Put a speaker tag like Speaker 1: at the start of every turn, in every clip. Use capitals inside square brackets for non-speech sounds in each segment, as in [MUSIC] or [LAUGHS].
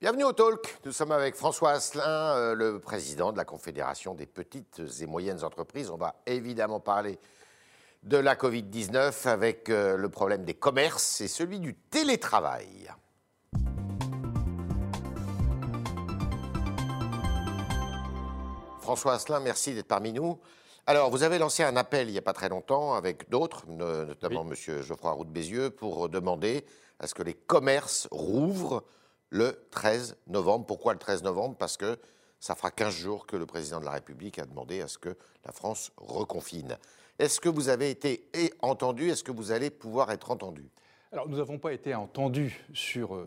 Speaker 1: Bienvenue au Talk. Nous sommes avec François Asselin, euh, le président de la Confédération des petites et moyennes entreprises. On va évidemment parler de la Covid-19 avec euh, le problème des commerces et celui du télétravail. François Asselin, merci d'être parmi nous. Alors, vous avez lancé un appel il n'y a pas très longtemps avec d'autres, no- notamment M. Geoffroy Roux de Bézieux, pour demander à ce que les commerces rouvrent le 13 novembre. Pourquoi le 13 novembre? Parce que ça fera 15 jours que le président de la République a demandé à ce que la France reconfine. Est-ce que vous avez été entendu? Est-ce que vous allez pouvoir être entendu?
Speaker 2: Alors, nous n'avons pas été entendus sur euh,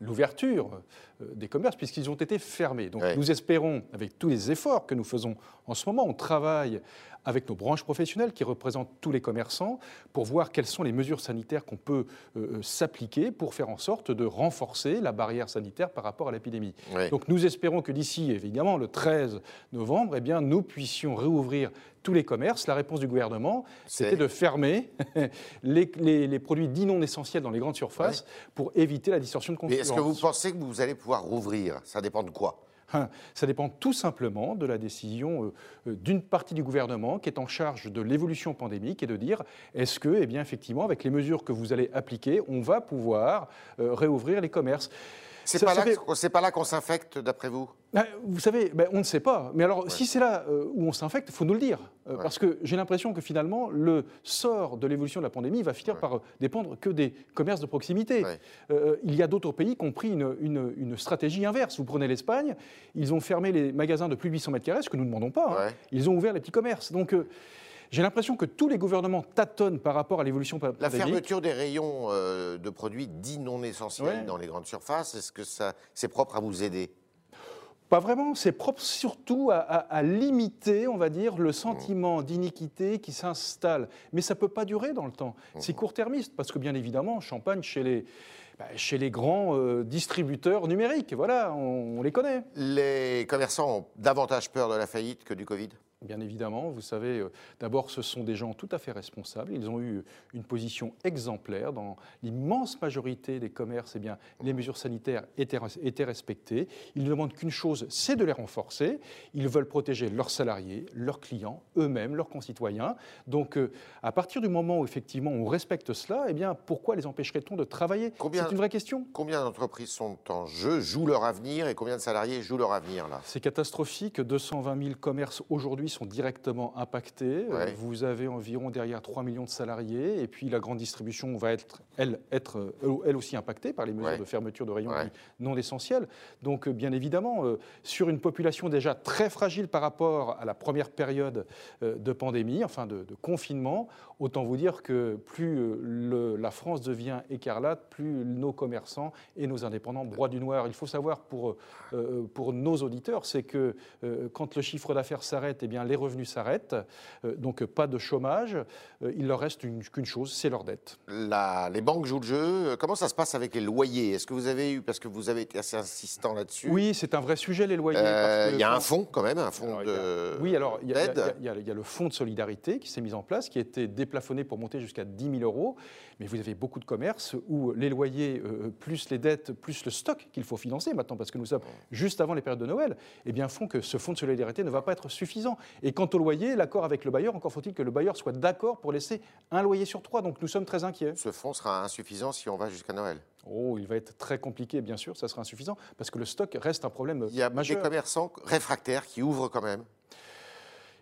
Speaker 2: l'ouverture euh, des commerces puisqu'ils ont été fermés. Donc, nous espérons, avec tous les efforts que nous faisons en ce moment, on travaille avec nos branches professionnelles qui représentent tous les commerçants pour voir quelles sont les mesures sanitaires qu'on peut euh, euh, s'appliquer pour faire en sorte de renforcer la barrière sanitaire par rapport à l'épidémie.
Speaker 1: Oui.
Speaker 2: Donc, nous espérons que d'ici, évidemment, le 13 novembre, eh bien, nous puissions réouvrir tous les commerces. La réponse du gouvernement, c'était de fermer [LAUGHS] les, les- les produits dits non essentiels dans les grandes surfaces pour éviter la distorsion de
Speaker 1: Mais
Speaker 2: concurrence.
Speaker 1: est-ce que vous pensez que vous allez pouvoir rouvrir? Ça dépend de quoi?
Speaker 2: Ça dépend tout simplement de la décision euh, euh, d'une partie du gouvernement qui est en charge de l'évolution pandémique et de dire est-ce que, eh bien, effectivement, avec les mesures que vous allez appliquer, on va pouvoir euh, réouvrir les commerces.
Speaker 1: C'est pas, là
Speaker 2: fait-
Speaker 1: que- c'est pas là qu'on s'infecte, d'après vous?
Speaker 2: Ah, Vous savez, ben, on ne sait pas. Mais alors, si c'est là euh, où on s'infecte, il faut nous le dire. Euh,
Speaker 1: Ouais.
Speaker 2: Parce que j'ai l'impression que finalement, le sort de l'évolution de la pandémie va finir par euh, dépendre que des commerces de proximité. Euh, il y a d'autres pays qui ont pris une, une- une stratégie inverse. Vous prenez l'Espagne, ils ont fermé les magasins de plus de 800 mètres carrés, ce que nous ne demandons pas. hein. Ils ont ouvert les petits commerces. Donc, euh, j'ai l'impression que tous les gouvernements tâtonnent par rapport à l'évolution pa-
Speaker 1: La
Speaker 2: pandémique.
Speaker 1: fermeture des rayons euh, de produits dits non essentiels
Speaker 2: Ouais.
Speaker 1: dans les grandes surfaces, est-ce que ça, c'est propre à vous aider?
Speaker 2: Pas vraiment, c'est propre surtout à, à- à limiter, on va dire, le sentiment d'iniquité qui s'installe. Mais ça ne peut pas durer dans le temps. C'est court-termiste, parce que bien évidemment, Champagne, chez les, bah, chez les grands euh, distributeurs numériques, voilà, on, on les connaît.
Speaker 1: Les commerçants ont davantage peur de la faillite que du Covid?
Speaker 2: Bien évidemment, vous savez, euh, d'abord, ce sont des gens tout à fait responsables. Ils ont eu une position exemplaire dans l'immense majorité des commerces. Eh bien, les mesures sanitaires étaient, étaient respectées. Ils ne demandent qu'une chose, c'est de les renforcer. Ils veulent protéger leurs salariés, leurs clients, eux-mêmes, leurs concitoyens. Donc, euh, à partir du moment où effectivement on respecte cela, eh bien, pourquoi les empêcherait-on de travailler? C'est une vraie question.
Speaker 1: Combien d'entreprises sont en jeu, jouent leur avenir et combien de salariés jouent leur avenir là?
Speaker 2: C'est catastrophique. 220 000 commerces aujourd'hui sont directement impactés. Euh,
Speaker 1: Ouais.
Speaker 2: Vous avez environ derrière 3 millions de salariés. Et puis la grande distribution va être, elle, être, euh, elle aussi impactée par les mesures
Speaker 1: Ouais.
Speaker 2: de fermeture de rayons
Speaker 1: Ouais.
Speaker 2: non essentiels. Donc, euh, bien évidemment, euh, sur une population déjà très fragile par rapport à la première période euh, de pandémie, enfin de, de confinement, autant vous dire que plus euh, le- la France devient écarlate, plus nos commerçants et nos indépendants broient du noir. Il faut savoir pour, euh, pour nos auditeurs, c'est que euh, quand le chiffre d'affaires s'arrête, eh bien les revenus s'arrêtent, Euh, donc pas de chômage. Euh, il leur reste une- qu'une chose, c'est leur dette.
Speaker 1: La- Les banques jouent le jeu. Comment ça se passe avec les loyers? Est-ce que vous avez eu, parce que vous avez été assez insistant là-dessus,
Speaker 2: Oui, c'est un vrai sujet les loyers.
Speaker 1: euh, il y a un fonds quand même, un fonds
Speaker 2: Alors, a-
Speaker 1: de
Speaker 2: Oui, alors il y, a- y y y le fonds de solidarité qui s'est mis en place, qui a été déplafonné pour monter jusqu'à 10 000 euros. Mais vous avez beaucoup de commerces où les loyers, euh, plus les dettes, plus le stock qu'il faut financer maintenant, parce que nous sommes juste avant les périodes de Noël, eh bien font que ce fonds de solidarité ne va pas être suffisant. Et quant au loyer, l'accord avec le bailleur, encore faut-il que le bailleur soit d'accord pour laisser un loyer sur trois. Donc nous sommes très inquiets.
Speaker 1: Ce fonds sera insuffisant si on va jusqu'à Noël.
Speaker 2: Oh, il va être très compliqué, bien sûr, ça sera insuffisant, parce que le stock reste un problème
Speaker 1: Il y a
Speaker 2: majeur.
Speaker 1: des commerçants réfractaires qui ouvrent quand même.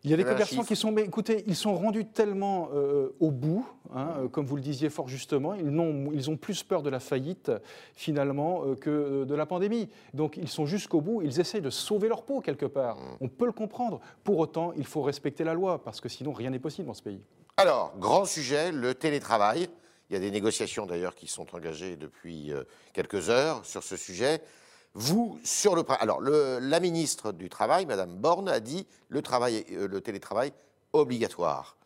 Speaker 2: Il y a des commerçants qui sont, mais écoutez, ils sont rendus tellement euh, au bout, hein, euh, comme vous le disiez fort justement, ils, n'ont- ils ont plus peur de la faillite finalement euh, que euh, de la pandémie. Donc ils sont jusqu'au bout, ils essayent de sauver leur peau quelque part.
Speaker 1: Mmh.
Speaker 2: On peut le comprendre. Pour autant, il faut respecter la loi, parce que sinon rien n'est possible dans ce pays.
Speaker 1: Alors, grand sujet, le télétravail. Il y a des négociations d'ailleurs qui sont engagées depuis euh, quelques heures sur ce sujet. Vous, sur le... Alors, la ministre du Travail, Madame Borne, a dit le, travail, euh, le télétravail obligatoire.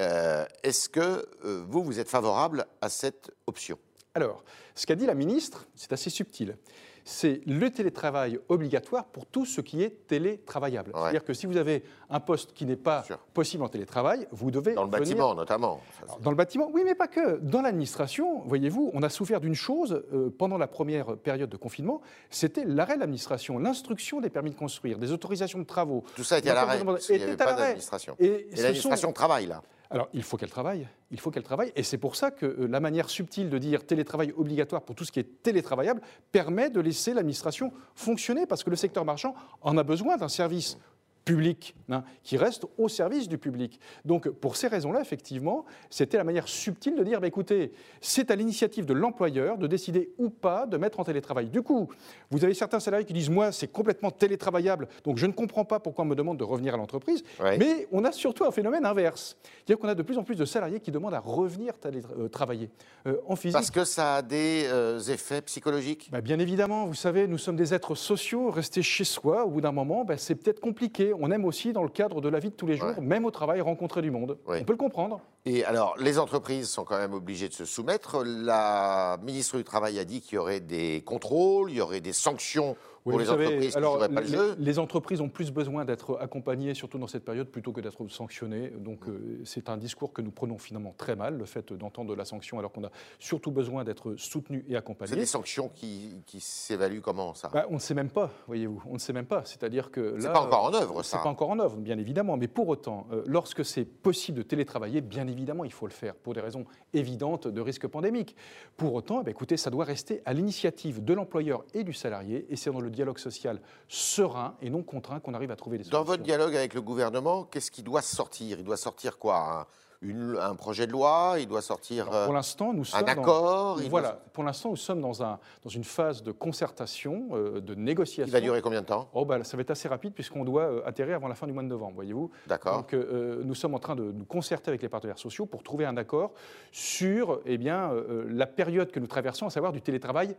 Speaker 1: Euh, Est-ce que euh, vous, vous êtes favorable à cette option?
Speaker 2: Alors, ce qu'a dit la ministre, c'est assez subtil c'est le télétravail obligatoire pour tout ce qui est télétravaillable. C'est-à-dire que si vous avez un poste qui n'est pas possible en télétravail, vous devez.
Speaker 1: Dans le bâtiment, notamment.
Speaker 2: dans le bâtiment, oui, mais pas que. Dans l'administration, voyez-vous, on a souffert d'une chose euh, pendant la première période de confinement c'était l'arrêt de l'administration, l'instruction des permis de construire, des autorisations de travaux.
Speaker 1: Tout ça était à l'arrêt. Il n'y avait pas d'administration. Et, et l'administration travaille, là.
Speaker 2: Alors, il faut qu'elle travaille. Il faut qu'elle travaille. Et c'est pour ça que euh, la manière subtile de dire télétravail obligatoire pour tout ce qui est télétravaillable permet de laisser l'administration fonctionner, parce que le secteur marchand en a besoin d'un service public, hein, qui reste au service du public. Donc pour ces raisons-là, effectivement, c'était la manière subtile de dire, bah, écoutez, c'est à l'initiative de l'employeur de décider ou pas de mettre en télétravail. Du coup, vous avez certains salariés qui disent, moi, c'est complètement télétravaillable, donc je ne comprends pas pourquoi on me demande de revenir à l'entreprise. Mais on a surtout un phénomène inverse. C'est-à-dire qu'on a de plus en plus de salariés qui demandent à revenir euh, travailler euh, en physique.
Speaker 1: Parce que ça a des euh, effets psychologiques
Speaker 2: bah, Bien évidemment, vous savez, nous sommes des êtres sociaux, rester chez soi, au bout d'un moment, bah, c'est peut-être compliqué on aime aussi, dans le cadre de la vie de tous les jours, même au travail, rencontrer du monde. On peut le comprendre.
Speaker 1: Et alors, les entreprises sont quand même obligées de se soumettre. La ministre du Travail a dit qu'il y aurait des contrôles, il y aurait des sanctions pour les entreprises alors, qui pas le jeu.
Speaker 2: Les entreprises ont plus besoin d'être accompagnées, surtout dans cette période, plutôt que d'être sanctionnées. Donc euh, c'est un discours que nous prenons finalement très mal, le fait d'entendre de la sanction, alors qu'on a surtout besoin d'être soutenu et accompagné.
Speaker 1: C'est des sanctions qui, qui s'évaluent comment ça?
Speaker 2: Bah, On ne sait même pas, voyez-vous. On ne sait même pas. C'est-à-dire que là,
Speaker 1: pas encore en œuvre,
Speaker 2: ça. C'est pas encore en œuvre, bien évidemment. Mais pour autant, euh, lorsque c'est possible de télétravailler, bien évidemment, il faut le faire pour des raisons évidentes de risque pandémique. Pour autant, eh écoutez, ça doit rester à l'initiative de l'employeur et du salarié, et c'est dans le dialogue social serein et non contraint qu'on arrive à trouver des solutions.
Speaker 1: Dans votre dialogue avec le gouvernement, qu'est-ce qui doit sortir? Il doit sortir quoi un projet de loi, il doit sortir pour euh, l'instant, nous sommes un accord.
Speaker 2: voilà, pour l'instant, nous sommes dans, un, dans une phase de concertation, euh, de négociation. Il
Speaker 1: va durer combien de temps?
Speaker 2: Oh, bah, Ça va être assez rapide puisqu'on doit euh, atterrir avant la fin du mois de novembre, voyez-vous?
Speaker 1: D'accord.
Speaker 2: Donc nous sommes en train de nous concerter avec les partenaires sociaux pour trouver un accord sur eh bien, la période que nous traversons, à savoir du télétravail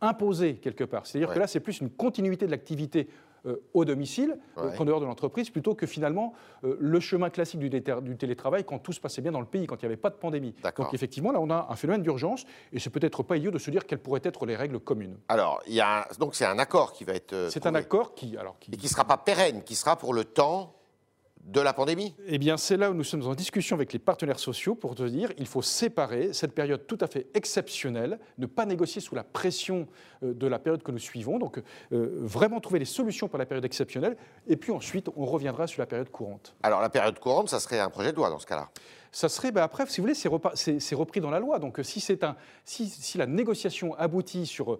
Speaker 2: imposé quelque part. C'est-à-dire que là, c'est plus une continuité de l'activité euh, au domicile euh, qu'en dehors de l'entreprise, plutôt que finalement euh, le chemin classique du, du, télétravail quand tout se passait bien dans le pays, quand il n'y avait pas de pandémie. Donc effectivement, là, on a un phénomène d'urgence, et c'est peut-être pas idiot de se dire quelles pourraient être les règles communes.
Speaker 1: Alors, il y a, donc c'est un accord qui va être.
Speaker 2: C'est un accord qui, alors,
Speaker 1: qui... Et qui ne sera pas pérenne, qui sera pour le temps de la pandémie
Speaker 2: Eh bien, c'est là où nous sommes en discussion avec les partenaires sociaux pour te dire il faut séparer cette période tout à fait exceptionnelle, ne pas négocier sous la pression euh, de la période que nous suivons, donc euh, vraiment trouver les solutions pour la période exceptionnelle, et puis ensuite on reviendra sur la période courante.
Speaker 1: Alors la période courante, ça serait un projet de loi dans ce cas-là
Speaker 2: ça serait, bah, après, si vous voulez, c'est repris dans la loi. Donc si, un, si, si, la négociation aboutit sur euh,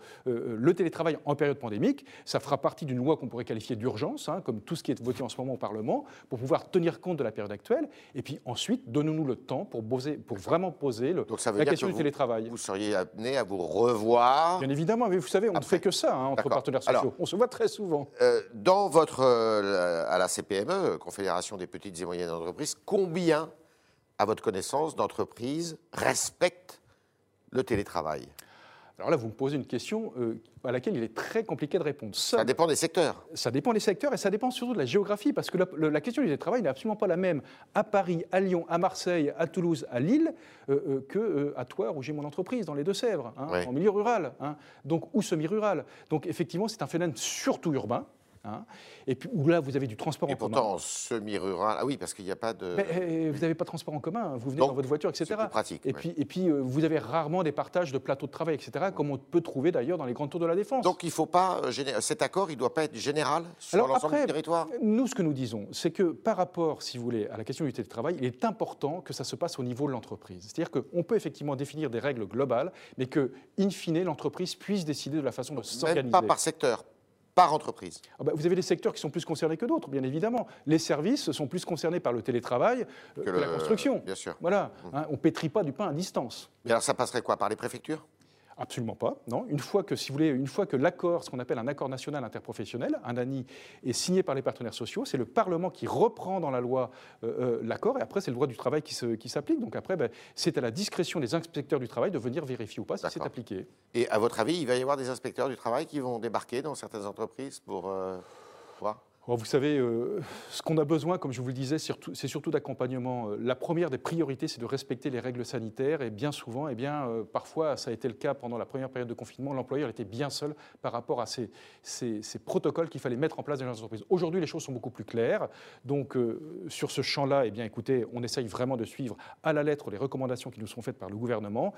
Speaker 2: le télétravail en période pandémique, ça fera partie d'une loi qu'on pourrait qualifier d'urgence, hein, comme tout ce qui est voté en ce moment au Parlement, pour pouvoir tenir compte de la période actuelle. Et puis ensuite, donnons-nous le temps pour, poser, pour vraiment poser le, la question du télétravail.
Speaker 1: Vous seriez amené à vous revoir
Speaker 2: Bien évidemment, mais vous savez, on ne fait que ça hein, entre partenaires sociaux. on se voit très souvent.
Speaker 1: Euh, dans votre, euh, à la CPME, Confédération des petites et moyennes entreprises, combien à votre connaissance, d'entreprises respectent le télétravail
Speaker 2: alors là, vous me posez une question euh, à laquelle il est très compliqué de répondre.
Speaker 1: Ça, dépend des secteurs.
Speaker 2: Ça dépend des secteurs et ça dépend surtout de la géographie, parce que la, question du télétravail n'est absolument pas la même à Paris, à Lyon, à Marseille, à Toulouse, à Lille, euh, euh, que à Toire, où j'ai mon entreprise, dans les Deux-Sèvres, hein, en milieu rural, hein, donc ou semi-rural. Donc effectivement, c'est un phénomène surtout urbain. Hein. et puis où là, vous avez du transport
Speaker 1: en
Speaker 2: commun.
Speaker 1: Et pourtant, semi-rural, ah oui, parce qu'il n'y a pas de.
Speaker 2: Mais, euh, vous n'avez pas de transport en commun, vous venez dans votre voiture, etc.
Speaker 1: C'est pratique.
Speaker 2: Et puis, et puis euh, vous avez rarement des partages de plateaux de travail, etc., comme on peut trouver d'ailleurs dans les grands tours de la défense.
Speaker 1: Donc il faut pas. Euh, cet accord, il ne doit pas être général sur l'ensemble du territoire?
Speaker 2: Nous, ce que nous disons, c'est que par rapport, si vous voulez, à la question du télétravail, il est important que ça se passe au niveau de l'entreprise. C'est-à-dire qu'on peut effectivement définir des règles globales, mais que, in fine, l'entreprise puisse décider de la façon de s'organiser.
Speaker 1: Pas par secteur, par entreprise
Speaker 2: ah bah, Vous avez des secteurs qui sont plus concernés que d'autres, bien évidemment. Les services sont plus concernés par le télétravail euh, que, la construction.
Speaker 1: Bien sûr.
Speaker 2: Voilà, mmh. hein, on ne pétrit pas du pain à distance.
Speaker 1: Mais alors ça passerait quoi Par les préfectures?
Speaker 2: Absolument pas. Non. Une fois que, si vous voulez, une fois que l'accord, ce qu'on appelle un accord national interprofessionnel, un ANI, est signé par les partenaires sociaux, c'est le Parlement qui reprend dans la loi euh, euh, l'accord, et après c'est le droit du travail qui, s'applique. Donc après, ben, c'est à la discrétion des inspecteurs du travail de venir vérifier ou pas si c'est appliqué.
Speaker 1: Et à votre avis, il va y avoir des inspecteurs du travail qui vont débarquer dans certaines entreprises pour euh, voir?
Speaker 2: Vous savez, euh, ce qu'on a besoin, comme je vous le disais, c'est surtout d'accompagnement. Euh, la première des priorités, c'est de respecter les règles sanitaires. Et bien souvent, eh bien, euh, parfois, ça a été le cas pendant la première période de confinement, l'employeur était bien seul par rapport à ces, protocoles qu'il fallait mettre en place dans les entreprises. Aujourd'hui, les choses sont beaucoup plus claires. Donc, sur ce champ-là, eh bien, écoutez, on essaye vraiment de suivre à la lettre les recommandations qui nous sont faites par le gouvernement.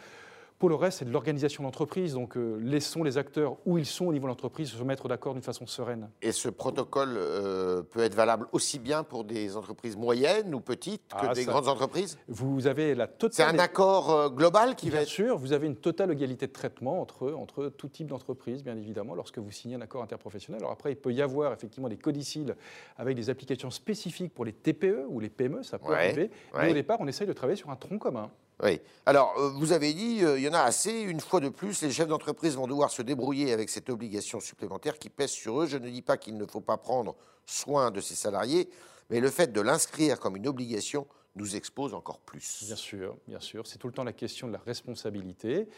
Speaker 2: Pour le reste, c'est de l'organisation d'entreprise. Donc, euh, laissons les acteurs où ils sont au niveau de l'entreprise se mettre d'accord d'une façon sereine.
Speaker 1: Et ce protocole euh, peut être valable aussi bien pour des entreprises moyennes ou petites que ah, des grandes entreprises?
Speaker 2: Vous avez la totale.
Speaker 1: C'est un accord euh, global qui
Speaker 2: va
Speaker 1: être.
Speaker 2: Bien sûr, vous avez une totale égalité de traitement entre, entre tout type d'entreprise, bien évidemment, lorsque vous signez un accord interprofessionnel. Alors après, il peut y avoir effectivement des codiciles avec des applications spécifiques pour les TPE ou les PME, ça peut arriver. Mais au départ, on essaye de travailler sur un tronc commun.
Speaker 1: Oui. Alors, euh, vous avez dit, euh, il y en a assez. Une fois de plus, les chefs d'entreprise vont devoir se débrouiller avec cette obligation supplémentaire qui pèse sur eux. Je ne dis pas qu'il ne faut pas prendre soin de ses salariés, mais le fait de l'inscrire comme une obligation nous expose encore plus.
Speaker 2: Bien sûr, bien sûr. C'est tout le temps la question de la responsabilité.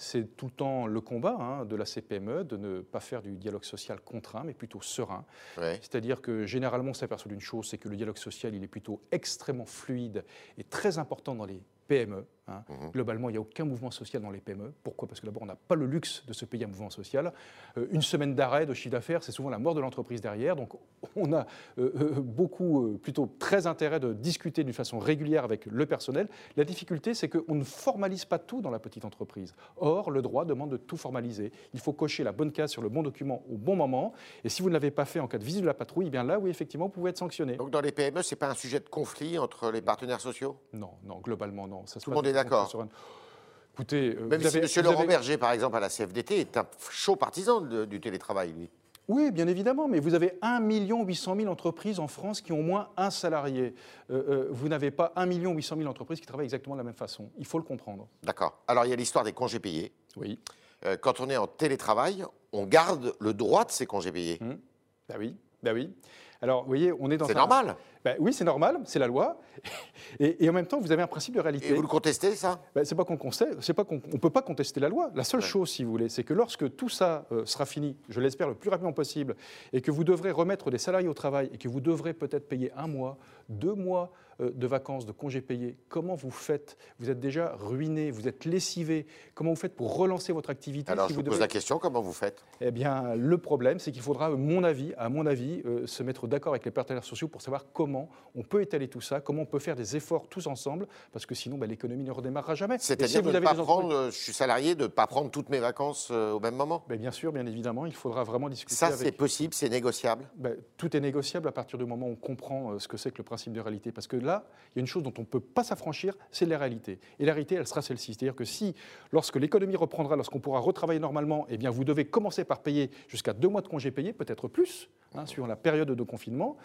Speaker 2: C'est tout le temps le combat hein, de la CPME de ne pas faire du dialogue social contraint, mais plutôt serein. C'est-à-dire que généralement, on s'aperçoit d'une chose, c'est que le dialogue social, il est plutôt extrêmement fluide et très important dans les PME. Hein. Mhm. Globalement, il n'y a aucun mouvement social dans les PME. Pourquoi? Parce que d'abord, on n'a pas le luxe de se payer un mouvement social. Euh, une semaine d'arrêt de chiffre d'affaires, c'est souvent la mort de l'entreprise derrière. Donc, [LAUGHS] on a euh, euh, beaucoup, plutôt très intérêt de discuter d'une façon régulière avec le personnel. La difficulté, c'est qu'on ne formalise pas tout dans la petite entreprise. Or, le droit demande de tout formaliser. Il faut cocher la bonne case sur le bon document au bon moment. Et si vous ne l'avez pas fait en cas de visite de la patrouille, eh bien là, oui, effectivement, vous pouvez être sanctionné.
Speaker 1: Donc, dans les PME, ce n'est pas un sujet de conflit entre les partenaires sociaux?
Speaker 2: Non, non, globalement, non.
Speaker 1: Ça Tout le monde est d'accord.
Speaker 2: Écoutez,
Speaker 1: euh, Même si M. Laurent Berger, par exemple, à la CFDT, est un chaud partisan du télétravail, lui.
Speaker 2: Oui, bien évidemment, mais vous avez 1 800 000 entreprises en France qui ont au moins un salarié. Euh, euh, vous n'avez pas 1 800 000 entreprises qui travaillent exactement de la même façon. Il faut le comprendre.
Speaker 1: D'accord. Alors, il y a l'histoire des congés payés.
Speaker 2: Oui.
Speaker 1: quand on est en télétravail, on garde le droit de ces congés payés.
Speaker 2: Ben oui, ben oui. Alors, vous voyez, on est dans.
Speaker 1: C'est normal.
Speaker 2: Ben oui, c'est normal, c'est la loi. [LAUGHS] Et, en même temps, vous avez un principe de réalité.
Speaker 1: Et vous le contestez, ça?
Speaker 2: Ben, C'est pas qu'on c'est pas qu'on ne peut pas contester la loi. La seule chose, si vous voulez, c'est que lorsque tout ça euh, sera fini, je l'espère le plus rapidement possible, et que vous devrez remettre des salariés au travail, et que vous devrez peut-être payer un mois, deux mois euh, de vacances, de congés payés, comment vous faites? Vous êtes déjà ruiné, vous êtes lessivé. Comment vous faites pour relancer votre activité
Speaker 1: Alors, je vous, pose la question, comment vous faites?
Speaker 2: Eh bien, le problème, c'est qu'il faudra, à mon avis, à mon avis, euh, se mettre d'accord avec les partenaires sociaux pour savoir comment on peut étaler tout ça, comment on peut faire des efforts tous ensemble, parce que sinon, bah, l'économie ne redémarrera jamais.
Speaker 1: C'est-à-dire de ne pas prendre, euh, je suis salarié, de ne pas prendre toutes mes vacances au même moment?
Speaker 2: Bien sûr, bien évidemment, il faudra vraiment discuter.
Speaker 1: Ça, c'est possible, c'est négociable?
Speaker 2: Ben, Tout est négociable à partir du moment où on comprend ce que c'est que le principe de réalité. Parce que là, il y a une chose dont on ne peut pas s'affranchir, c'est la réalité. Et la réalité, elle sera celle-ci. C'est-à-dire que si, lorsque l'économie reprendra, lorsqu'on pourra retravailler normalement, eh bien, vous devez commencer par payer jusqu'à deux mois de congés payés, peut-être plus, hein, suivant la période de confinement,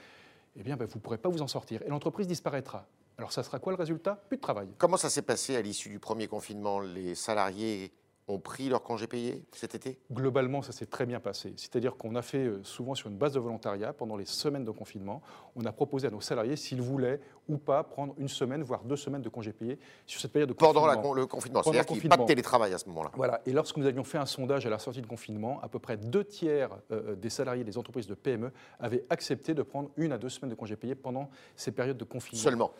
Speaker 2: eh bien, ben, vous ne pourrez pas vous en sortir. Et l'entreprise disparaîtra. Alors, ça sera quoi le résultat? Plus de travail.
Speaker 1: Comment ça s'est passé à l'issue du premier confinement? Les salariés ont pris leur congé payé cet été?
Speaker 2: Globalement, ça s'est très bien passé. C'est-à-dire qu'on a fait euh, souvent sur une base de volontariat, pendant les semaines de confinement, on a proposé à nos salariés s'ils voulaient ou pas prendre une semaine, voire deux semaines de congé payé sur cette période de
Speaker 1: confinement. Pendant le confinement, c'est-à-dire qu'il n'y a pas de télétravail à ce moment-là.
Speaker 2: Voilà, et lorsque nous avions fait un sondage à la sortie de confinement, à peu près deux tiers euh, euh, des salariés des entreprises de PME avaient accepté de prendre une à deux semaines de congé payé pendant ces périodes de confinement.
Speaker 1: Seulement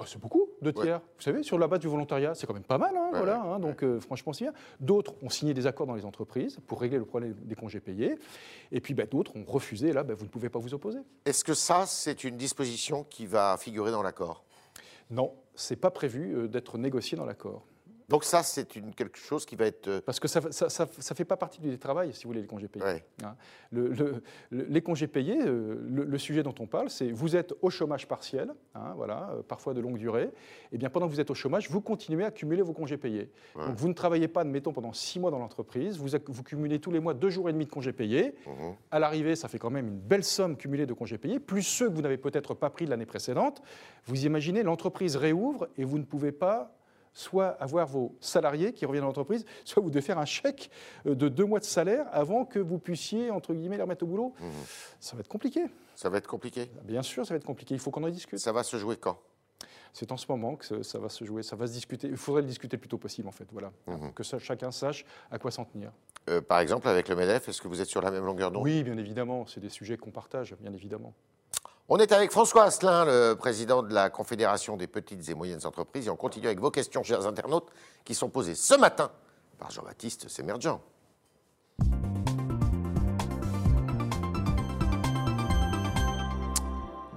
Speaker 2: Oh, c'est beaucoup, deux tiers. Vous savez, sur la base du volontariat, c'est quand même pas mal. Hein, voilà, hein, donc, euh, franchement, c'est bien. D'autres ont signé des accords dans les entreprises pour régler le problème des congés payés. Et puis, bah, d'autres ont refusé. Là, bah, vous ne pouvez pas vous opposer.
Speaker 1: Est-ce que ça, c'est une disposition qui va figurer dans l'accord?
Speaker 2: Non, c'est pas prévu euh, d'être négocié dans l'accord.
Speaker 1: Donc ça, c'est quelque chose qui va être... Euh,
Speaker 2: Parce que ça ne ça, fait pas partie du travail, si vous voulez, les congés payés. Hein. Le, les congés payés, euh, le, sujet dont on parle, c'est vous êtes au chômage partiel, hein, voilà, euh, parfois de longue durée. Et eh bien pendant que vous êtes au chômage, vous continuez à cumuler vos congés payés. Donc vous ne travaillez pas, admettons, pendant six mois dans l'entreprise, vous, vous cumulez tous les mois deux jours et demi de congés payés. Mmh. À l'arrivée, ça fait quand même une belle somme cumulée de congés payés, plus ceux que vous n'avez peut-être pas pris l'année précédente. Vous imaginez, l'entreprise réouvre et vous ne pouvez pas soit avoir vos salariés qui reviennent à l'entreprise, soit vous devez faire un chèque euh, de deux mois de salaire avant que vous puissiez, entre guillemets, les remettre au boulot. Mmh. Ça va être compliqué.
Speaker 1: Ça va être compliqué
Speaker 2: Bien sûr, ça va être compliqué. Il faut qu'on en discute.
Speaker 1: Ça va se jouer quand?
Speaker 2: C'est en ce moment que ça va se jouer, ça va se discuter. Il faudrait le discuter le plus tôt possible, en fait, voilà,
Speaker 1: Mhm.
Speaker 2: que ça- chacun sache à quoi s'en tenir.
Speaker 1: Euh, par exemple, avec le MEDEF, est-ce que vous êtes sur la même longueur d'onde?
Speaker 2: Oui, bien évidemment, c'est des sujets qu'on partage, bien évidemment.
Speaker 1: On est avec François Asselin, le président de la Confédération des petites et moyennes entreprises, et on continue avec vos questions, chers internautes, qui sont posées ce matin par Jean-Baptiste Semerjan.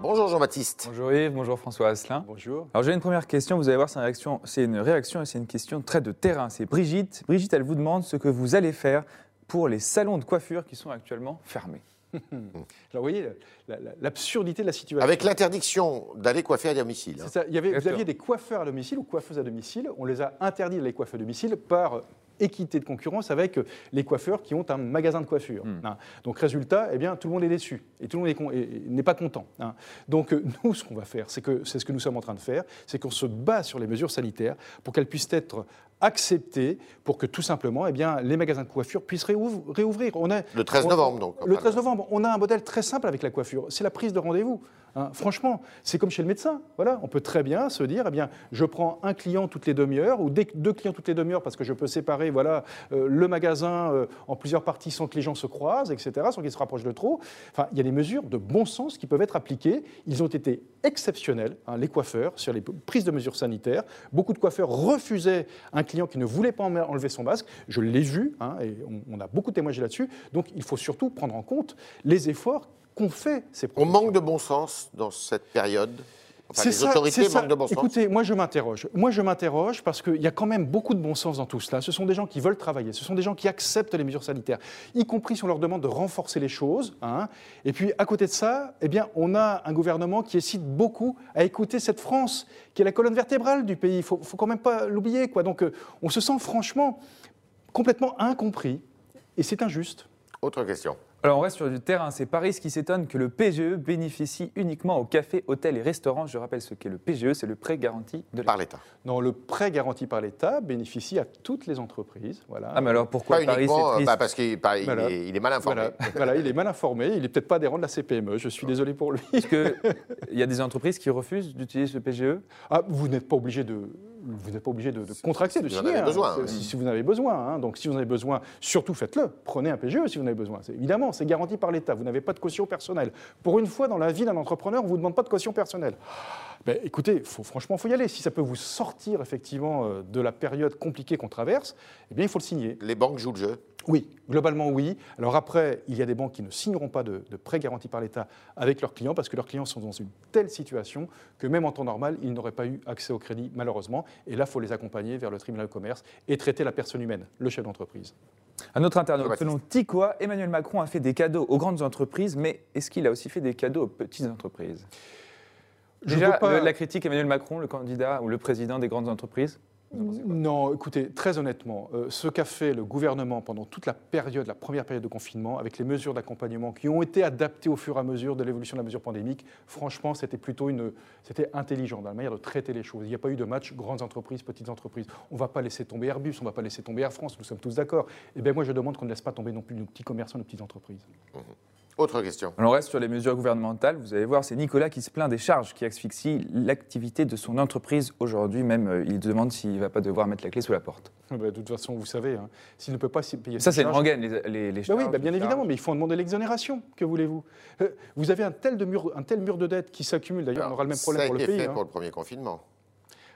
Speaker 1: Bonjour Jean-Baptiste.
Speaker 3: Bonjour Yves, bonjour François Asselin.
Speaker 2: Bonjour.
Speaker 3: Alors j'ai une première question, vous allez voir, c'est une réaction, c'est une réaction et c'est une question très de terrain. C'est Brigitte. Brigitte, elle vous demande ce que vous allez faire pour les salons de coiffure qui sont actuellement fermés. [LAUGHS]
Speaker 2: Alors, vous voyez la- la- l'absurdité de la situation.
Speaker 1: Avec l'interdiction d'aller coiffer à domicile. hein.
Speaker 2: Ça, il y avait, vous aviez des coiffeurs à domicile ou coiffeuses à domicile. On les a interdits d'aller coiffer à domicile par équité de concurrence avec les coiffeurs qui ont un magasin de coiffure.
Speaker 3: Hmm.
Speaker 2: hein. Donc résultat, eh bien, tout le monde est déçu et tout le monde n'est pas content. hein. Donc euh, nous, ce qu'on va faire, c'est que c'est ce que nous sommes en train de faire, c'est qu'on se bat sur les mesures sanitaires pour qu'elles puissent être acceptées, pour que tout simplement, eh bien, les magasins de coiffure puissent réouv- réouvrir. On a,
Speaker 1: Le 13
Speaker 2: on-
Speaker 1: novembre, donc.
Speaker 2: le
Speaker 1: Enfin,
Speaker 2: 13 novembre, on a un modèle très simple avec la coiffure, c'est la prise de rendez-vous. hein. Franchement, c'est comme chez le médecin. Voilà, on peut très bien se dire, eh bien, je prends un client toutes les demi-heures ou deux clients toutes les demi-heures parce que je peux séparer, voilà, euh, le magasin euh, en plusieurs parties sans que les gens se croisent, etc., sans qu'ils se rapprochent de trop. Enfin, il y a des mesures de bon sens qui peuvent être appliquées. Ils ont été exceptionnels, hein, les coiffeurs, sur les prises de mesures sanitaires. Beaucoup de coiffeurs refusaient un client qui ne voulait pas en- enlever son masque. Je l'ai vu, hein, et on, on a beaucoup témoigné là-dessus. Donc, il faut surtout prendre en compte les efforts qu'ont fait ces
Speaker 1: On manque de bon sens dans cette période? Enfin, les
Speaker 2: ça,
Speaker 1: autorités manquent de bon sens.
Speaker 2: Écoutez, moi je m'interroge. Moi je m'interroge parce qu'il y a quand même beaucoup de bon sens dans tout cela. Ce sont des gens qui veulent travailler, ce sont des gens qui acceptent les mesures sanitaires, y compris si on leur demande de renforcer les choses. hein. Et puis à côté de ça, eh bien, on a un gouvernement qui hésite beaucoup à écouter cette France, qui est la colonne vertébrale du pays. Il faut, faut quand même pas l'oublier. quoi. Donc euh, on se sent franchement complètement incompris et c'est injuste.
Speaker 1: Autre question.
Speaker 3: Alors on reste sur du terrain, c'est Paris qui s'étonne que le PGE bénéficie uniquement aux cafés, hôtels et restaurants. Je rappelle ce qu'est le PGE, c'est le prêt garanti de l'État.
Speaker 1: Par l'État.
Speaker 2: Non, le prêt garanti par l'État bénéficie à toutes les entreprises. Voilà.
Speaker 3: Ah mais alors pourquoi
Speaker 1: Pas
Speaker 3: Paris
Speaker 1: uniquement,
Speaker 3: c'est triste
Speaker 1: bah, parce qu'il bah, il
Speaker 2: Voilà.
Speaker 1: est, il est mal informé.
Speaker 2: Voilà, voilà, il est mal informé, il n'est peut-être pas adhérent de la CPME, je suis désolé pour lui.
Speaker 3: Parce qu'il y a des entreprises qui refusent d'utiliser ce PGE
Speaker 2: Ah, vous n'êtes pas obligé de, vous n'êtes pas obligé de, de contracter, de
Speaker 1: en
Speaker 2: signer. hein.
Speaker 1: besoin,
Speaker 2: si, si vous en avez besoin. hein. Donc si vous en avez besoin, surtout faites-le. Prenez un PGE si vous en avez besoin. C'est- Évidemment, c'est garanti par l'État. Vous n'avez pas de caution personnelle. Pour une fois dans la vie d'un entrepreneur, on ne vous demande pas de caution personnelle. Ben, écoutez, faut, franchement, il faut y aller. Si ça peut vous sortir effectivement euh, de la période compliquée qu'on traverse, eh bien, il faut le signer.
Speaker 1: Les banques jouent le jeu.
Speaker 2: Oui, globalement oui. Alors après, il y a des banques qui ne signeront pas de, de prêts garantis par l'État avec leurs clients parce que leurs clients sont dans une telle situation que même en temps normal, ils n'auraient pas eu accès au crédit malheureusement. Et là, il faut les accompagner vers le tribunal de commerce et traiter la personne humaine, le chef d'entreprise.
Speaker 3: Un autre internaute, selon Ticoa, Emmanuel Macron a fait des cadeaux aux grandes entreprises, mais est-ce qu'il a aussi fait des cadeaux aux petites entreprises? Déjà,
Speaker 2: pas-
Speaker 3: le- la critique Emmanuel Macron, le candidat ou le président des grandes entreprises
Speaker 2: Non, écoutez, très honnêtement, euh, ce qu'a fait le gouvernement pendant toute la période, la première période de confinement, avec les mesures d'accompagnement qui ont été adaptées au fur et à mesure de l'évolution de la mesure pandémique, franchement, c'était plutôt une, c'était intelligent dans la manière de traiter les choses. Il n'y a pas eu de match grandes entreprises, petites entreprises. On ne va pas laisser tomber Airbus, on ne va pas laisser tomber Air France, nous sommes tous d'accord. Et bien moi, je demande qu'on ne laisse pas tomber non plus nos petits commerçants, nos petites entreprises.
Speaker 1: Autre question.
Speaker 3: Alors, on reste sur les mesures gouvernementales. Vous allez voir, c'est Nicolas qui se plaint des charges qui asphyxient l'activité de son entreprise aujourd'hui. Même, euh, il demande s'il ne va pas devoir mettre la clé sous la porte.
Speaker 2: Ben, de toute façon, vous savez, hein, s'il ne peut pas s'y payer
Speaker 3: Ça, c'est une
Speaker 2: charges-
Speaker 3: rengaine, les, les, les
Speaker 2: Ben oui,
Speaker 3: charges,
Speaker 2: ben bien
Speaker 3: les
Speaker 2: évidemment,
Speaker 3: charges.
Speaker 2: mais il faut en demander l'exonération. Que voulez-vous? Euh, Vous avez un tel, de mur, un tel mur de dette qui s'accumule. D'ailleurs, on aura le même problème
Speaker 1: ça a
Speaker 2: pour le
Speaker 1: été
Speaker 2: pays.
Speaker 1: fait
Speaker 2: hein.
Speaker 1: pour le premier confinement.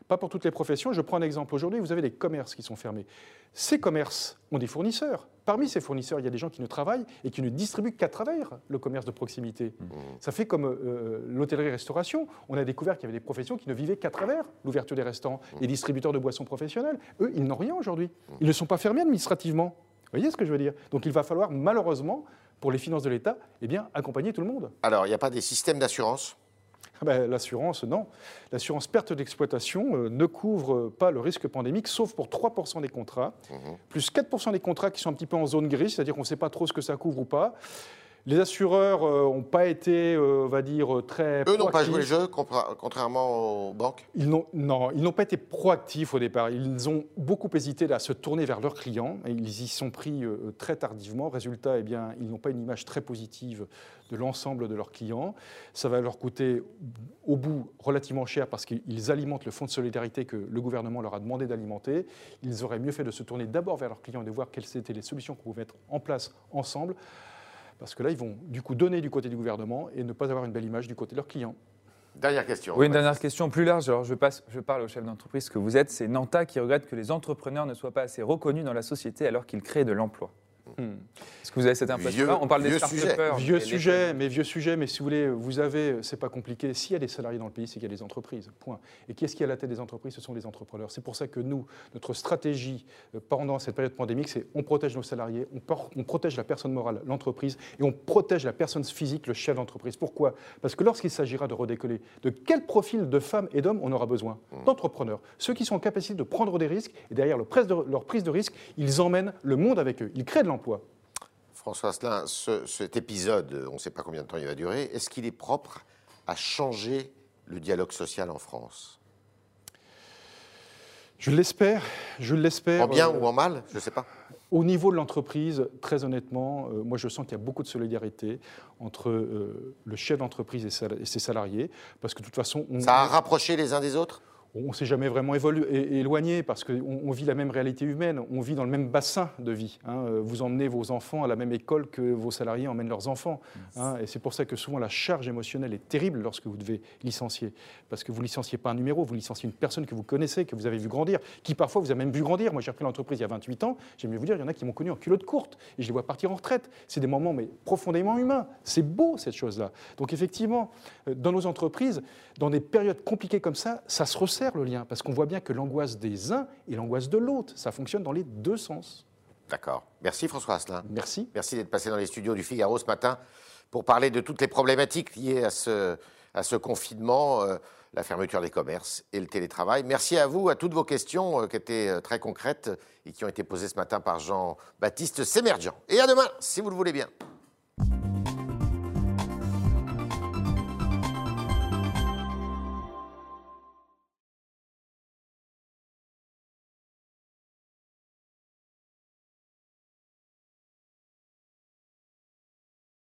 Speaker 2: Pas pour toutes les professions. Je prends un exemple. Aujourd'hui, vous avez des commerces qui sont fermés. Ces commerces ont des fournisseurs. Parmi ces fournisseurs, il y a des gens qui ne travaillent et qui ne distribuent qu'à travers le commerce de proximité. Ça fait comme euh, l'hôtellerie-restauration. On a découvert qu'il y avait des professions qui ne vivaient qu'à travers l'ouverture des restaurants. Les distributeurs de boissons professionnelles, eux, ils n'ont rien aujourd'hui. Ils ne sont pas fermés administrativement. Vous voyez ce que je veux dire? Donc il va falloir malheureusement, pour les finances de l'État, eh bien, accompagner tout le monde.
Speaker 1: Alors, il n'y a pas des systèmes d'assurance?
Speaker 2: Ben, L'assurance, non. L'assurance perte d'exploitation euh, ne couvre pas le risque pandémique, sauf pour 3% des contrats, plus 4% des contrats qui sont un petit peu en zone grise, c'est-à-dire qu'on ne sait pas trop ce que ça couvre ou pas. Les assureurs n'ont pas été, euh, on va dire, très.
Speaker 1: Eux n'ont pas joué le jeu, contrairement aux banques?
Speaker 2: Ils n'ont, non, ils n'ont pas été proactifs au départ. Ils ont beaucoup hésité à se tourner vers leurs clients. Et ils y sont pris euh, très tardivement. Résultat, eh bien, ils n'ont pas une image très positive de l'ensemble de leurs clients. Ça va leur coûter au bout relativement cher parce qu'ils alimentent le fonds de solidarité que le gouvernement leur a demandé d'alimenter. Ils auraient mieux fait de se tourner d'abord vers leurs clients et de voir quelles étaient les solutions qu'on pouvait mettre en place ensemble. Parce que là, ils vont du coup donner du côté du gouvernement et ne pas avoir une belle image du côté de leurs clients.
Speaker 1: Dernière question.
Speaker 3: Oui, une dernière question plus large. Alors, je, passe, je parle au chef d'entreprise que vous êtes. C'est Nanta qui regrette que les entrepreneurs ne soient pas assez reconnus dans la société alors qu'ils créent de l'emploi.
Speaker 2: Hmm.
Speaker 3: Est-ce que vous avez cette impression-là?
Speaker 1: Vieux-
Speaker 3: On parle des
Speaker 1: vieux
Speaker 3: start-upers.
Speaker 2: Vieux sujet, mais vieux sujet, mais si vous voulez, vous avez, c'est pas compliqué. S'il y a des salariés dans le pays, c'est qu'il y a des entreprises. Point. Et qui est-ce qui est à la tête des entreprises? Ce sont les entrepreneurs. C'est pour ça que nous, notre stratégie euh, pendant cette période pandémique, c'est on protège nos salariés, on, por- on protège la personne morale, l'entreprise, et on protège la personne physique, le chef d'entreprise. Pourquoi? Parce que lorsqu'il s'agira de redécoller, de quel profil de femmes et d'hommes on aura besoin? D'entrepreneurs. Ceux qui sont en capacité de prendre des risques, et derrière le prise de- leur prise de risque, ils emmènent le monde avec eux. Ils créent de l'emploi.
Speaker 1: François Asselin, ce- cet épisode, on ne sait pas combien de temps il va durer, est-ce qu'il est propre à changer le dialogue social en France?
Speaker 2: Je l'espère, je l'espère.
Speaker 1: En bien
Speaker 2: euh,
Speaker 1: ou en mal Je ne sais pas.
Speaker 2: Au niveau de l'entreprise, très honnêtement, euh, moi je sens qu'il y a beaucoup de solidarité entre euh, le chef d'entreprise et, ses salariés, parce que de toute façon, on
Speaker 1: Ça a rapproché les uns des autres?
Speaker 2: Ne s'est jamais vraiment éloigné, parce qu'on on vit la même réalité humaine, on vit dans le même bassin de vie. hein. Vous emmenez vos enfants à la même école que vos salariés emmènent leurs enfants. hein. Et c'est pour ça que souvent la charge émotionnelle est terrible lorsque vous devez licencier, parce que vous licenciez pas un numéro, vous licenciez une personne que vous connaissez, que vous avez vu grandir, qui parfois vous a même vu grandir. Moi j'ai repris l'entreprise il y a 28 ans, j'aime mieux vous dire, il y en a qui m'ont connu en culotte courte, et je les vois partir en retraite. C'est des moments mais profondément humains. C'est beau cette chose-là. Donc effectivement, euh, dans nos entreprises, dans des périodes compliquées comme ça, ça se resserre le lien, parce qu'on voit bien que l'angoisse des uns et l'angoisse de l'autre, ça fonctionne dans les deux sens.
Speaker 1: D'accord. Merci François Asselin.
Speaker 2: Merci.
Speaker 1: Merci d'être passé dans les studios du Figaro ce matin pour parler de toutes les problématiques liées à ce, à ce confinement, euh, la fermeture des commerces et le télétravail. Merci à vous, à toutes vos questions euh, qui étaient euh, très concrètes et qui ont été posées ce matin par Jean-Baptiste Sémergent. Et à demain, si vous le voulez bien.